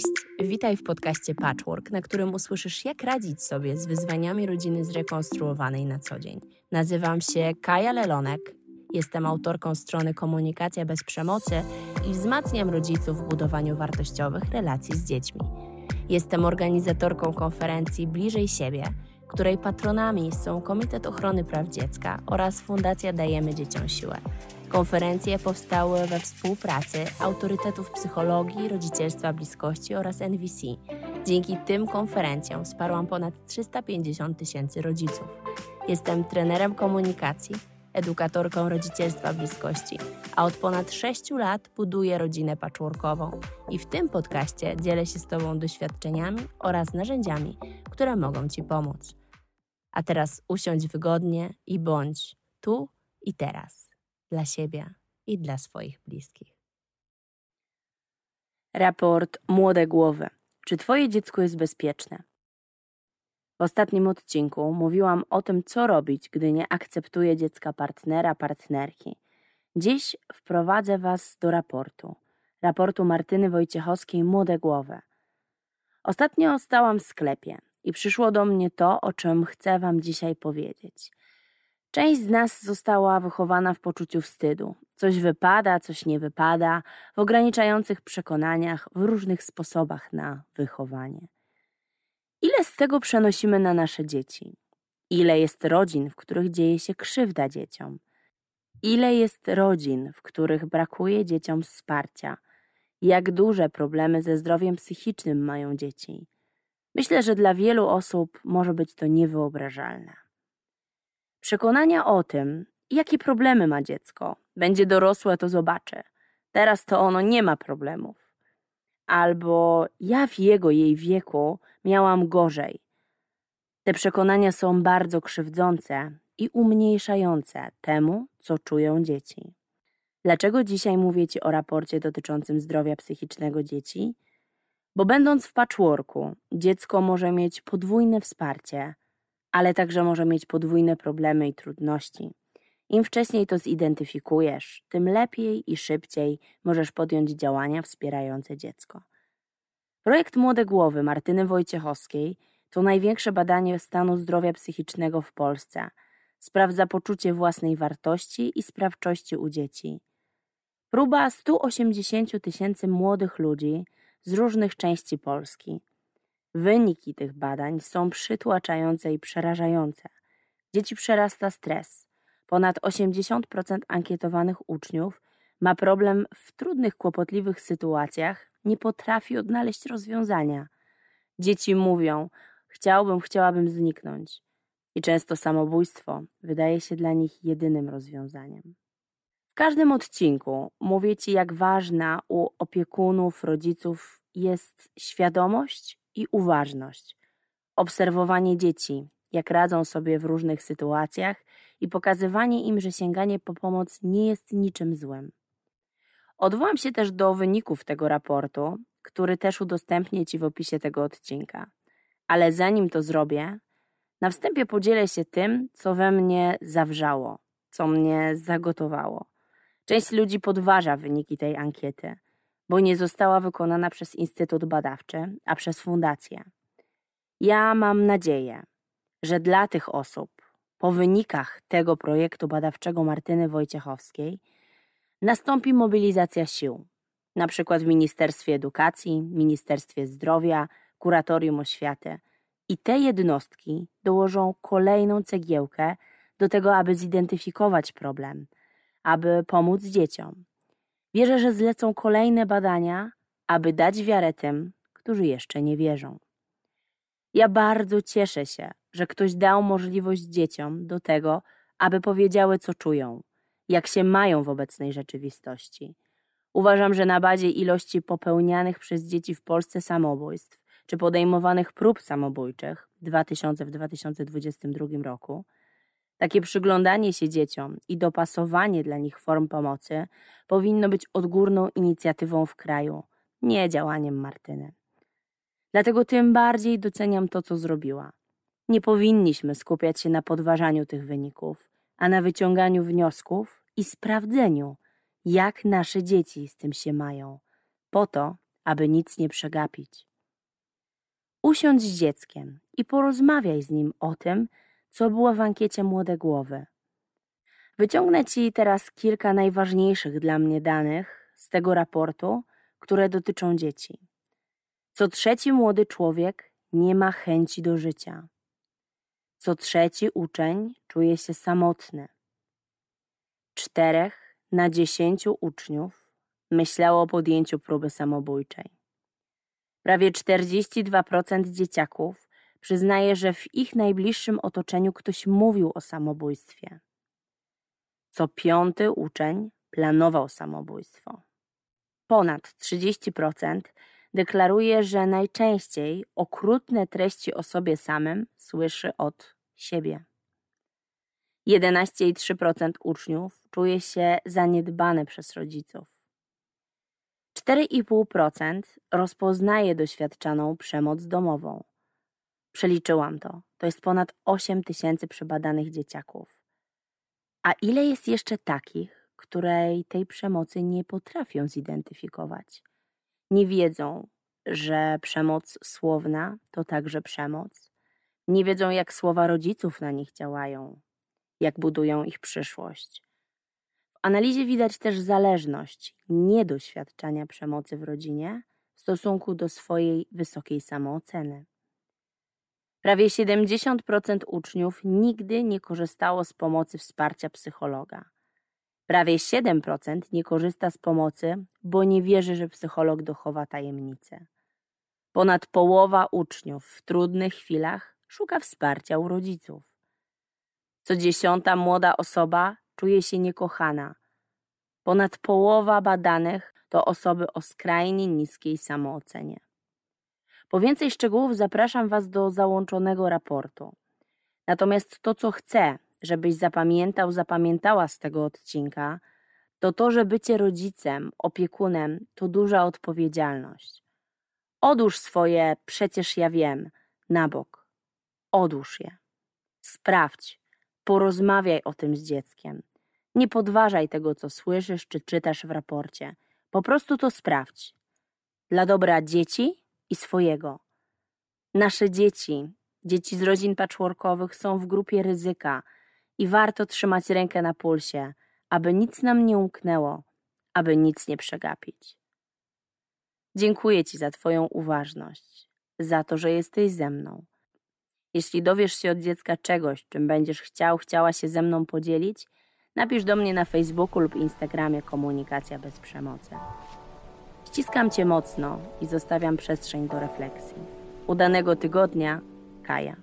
Cześć, witaj w podcaście Patchwork, na którym usłyszysz, jak radzić sobie z wyzwaniami rodziny zrekonstruowanej na co dzień. Nazywam się Kaja Lelonek, jestem autorką strony Komunikacja bez przemocy i wzmacniam rodziców w budowaniu wartościowych relacji z dziećmi. Jestem organizatorką konferencji Bliżej siebie, której patronami są Komitet Ochrony Praw Dziecka oraz Fundacja Dajemy Dzieciom Siłę. Konferencje powstały we współpracy autorytetów psychologii, rodzicielstwa bliskości oraz NVC. Dzięki tym konferencjom wsparłam ponad 350 tysięcy rodziców. Jestem trenerem komunikacji, edukatorką rodzicielstwa bliskości, a od ponad 6 lat buduję rodzinę patchworkową i w tym podcaście dzielę się z Tobą doświadczeniami oraz narzędziami, które mogą Ci pomóc. A teraz usiądź wygodnie i bądź tu i teraz dla siebie i dla swoich bliskich. Raport Młode Głowy. Czy Twoje dziecko jest bezpieczne? W ostatnim odcinku mówiłam o tym, co robić, gdy nie akceptuje dziecka partnera, partnerki. Dziś wprowadzę Was do raportu. Raportu Martyny Wojciechowskiej Młode Głowy. Ostatnio stałam w sklepie i przyszło do mnie to, o czym chcę Wam dzisiaj powiedzieć. Część z nas została wychowana w poczuciu wstydu. Coś wypada, coś nie wypada, w ograniczających przekonaniach, w różnych sposobach na wychowanie. Ile z tego przenosimy na nasze dzieci? Ile jest rodzin, w których dzieje się krzywda dzieciom? Ile jest rodzin, w których brakuje dzieciom wsparcia? Jak duże problemy ze zdrowiem psychicznym mają dzieci? Myślę, że dla wielu osób może być to niewyobrażalne. Przekonania o tym, jakie problemy ma dziecko, będzie dorosłe, to zobaczę. Teraz to ono nie ma problemów. Albo ja w jego jej wieku miałam gorzej. Te przekonania są bardzo krzywdzące i umniejszające temu, co czują dzieci. Dlaczego dzisiaj mówię Ci o raporcie dotyczącym zdrowia psychicznego dzieci? Bo będąc w patchworku, dziecko może mieć podwójne wsparcie, ale także może mieć podwójne problemy i trudności. Im wcześniej to zidentyfikujesz, tym lepiej i szybciej możesz podjąć działania wspierające dziecko. Projekt Młode Głowy Martyny Wojciechowskiej to największe badanie stanu zdrowia psychicznego w Polsce. Sprawdza poczucie własnej wartości i sprawczości u dzieci. Próba 180 tysięcy młodych ludzi z różnych części Polski. Wyniki tych badań są przytłaczające i przerażające. Dzieci przerasta stres. Ponad 80% ankietowanych uczniów ma problem w trudnych, kłopotliwych sytuacjach, nie potrafi odnaleźć rozwiązania. Dzieci mówią: Chciałbym, chciałabym zniknąć. I często samobójstwo wydaje się dla nich jedynym rozwiązaniem. W każdym odcinku mówię Ci, jak ważna u opiekunów, rodziców jest świadomość i uważność, obserwowanie dzieci, jak radzą sobie w różnych sytuacjach i pokazywanie im, że sięganie po pomoc nie jest niczym złym. Odwołam się też do wyników tego raportu, który też udostępnię Ci w opisie tego odcinka. Ale zanim to zrobię, na wstępie podzielę się tym, co we mnie zawrzało, co mnie zagotowało. Część ludzi podważa wyniki tej ankiety, bo nie została wykonana przez Instytut Badawczy, a przez Fundację. Ja mam nadzieję, że dla tych osób, po wynikach tego projektu badawczego Martyny Wojciechowskiej, nastąpi mobilizacja sił, na przykład w Ministerstwie Edukacji, Ministerstwie Zdrowia, Kuratorium Oświaty. I te jednostki dołożą kolejną cegiełkę do tego, aby zidentyfikować problem, aby pomóc dzieciom. Wierzę, że zlecą kolejne badania, aby dać wiarę tym, którzy jeszcze nie wierzą. Ja bardzo cieszę się, że ktoś dał możliwość dzieciom do tego, aby powiedziały, co czują, jak się mają w obecnej rzeczywistości. Uważam, że na bazie ilości popełnianych przez dzieci w Polsce samobójstw czy podejmowanych prób samobójczych 2000 w 2022 roku, takie przyglądanie się dzieciom i dopasowanie dla nich form pomocy powinno być odgórną inicjatywą w kraju, nie działaniem Martyny. Dlatego tym bardziej doceniam to, co zrobiła. Nie powinniśmy skupiać się na podważaniu tych wyników, a na wyciąganiu wniosków i sprawdzeniu, jak nasze dzieci z tym się mają, po to, aby nic nie przegapić. Usiądź z dzieckiem i porozmawiaj z nim o tym, co było w ankiecie Młode Głowy. Wyciągnę Ci teraz kilka najważniejszych dla mnie danych z tego raportu, które dotyczą dzieci. Co trzeci młody człowiek nie ma chęci do życia. Co trzeci uczeń czuje się samotny. Czterech na dziesięciu uczniów myślało o podjęciu próby samobójczej. Prawie 42% dzieciaków przyznaje, że w ich najbliższym otoczeniu ktoś mówił o samobójstwie. Co piąty uczeń planował samobójstwo. Ponad 30% deklaruje, że najczęściej okrutne treści o sobie samym słyszy od siebie. 11,3% uczniów czuje się zaniedbane przez rodziców. 4,5% rozpoznaje doświadczaną przemoc domową. Przeliczyłam to. To jest ponad 8 tysięcy przebadanych dzieciaków. A ile jest jeszcze takich, której tej przemocy nie potrafią zidentyfikować? Nie wiedzą, że przemoc słowna to także przemoc. Nie wiedzą, jak słowa rodziców na nich działają, jak budują ich przyszłość. W analizie widać też zależność niedoświadczania przemocy w rodzinie w stosunku do swojej wysokiej samooceny. Prawie 70% uczniów nigdy nie korzystało z pomocy wsparcia psychologa. Prawie 7% nie korzysta z pomocy, bo nie wierzy, że psycholog dochowa tajemnicy. Ponad połowa uczniów w trudnych chwilach szuka wsparcia u rodziców. Co dziesiąta młoda osoba czuje się niekochana. Ponad połowa badanych to osoby o skrajnie niskiej samoocenie. Po więcej szczegółów zapraszam Was do załączonego raportu. Natomiast to, co chcę, żebyś zapamiętał, zapamiętała z tego odcinka, to to, że bycie rodzicem, opiekunem to duża odpowiedzialność. Odłóż swoje przecież ja wiem na bok. Odłóż je. Sprawdź, porozmawiaj o tym z dzieckiem. Nie podważaj tego, co słyszysz czy czytasz w raporcie. Po prostu to sprawdź. Dla dobra dzieci i swojego. Nasze dzieci, dzieci z rodzin patchworkowych są w grupie ryzyka i warto trzymać rękę na pulsie, aby nic nam nie umknęło, aby nic nie przegapić. Dziękuję Ci za Twoją uważność, za to, że jesteś ze mną. Jeśli dowiesz się od dziecka czegoś, czym będziesz chciał, chciała się ze mną podzielić, napisz do mnie na Facebooku lub Instagramie Komunikacja bez przemocy. Ściskam Cię mocno i zostawiam przestrzeń do refleksji. Udanego tygodnia, Kaja.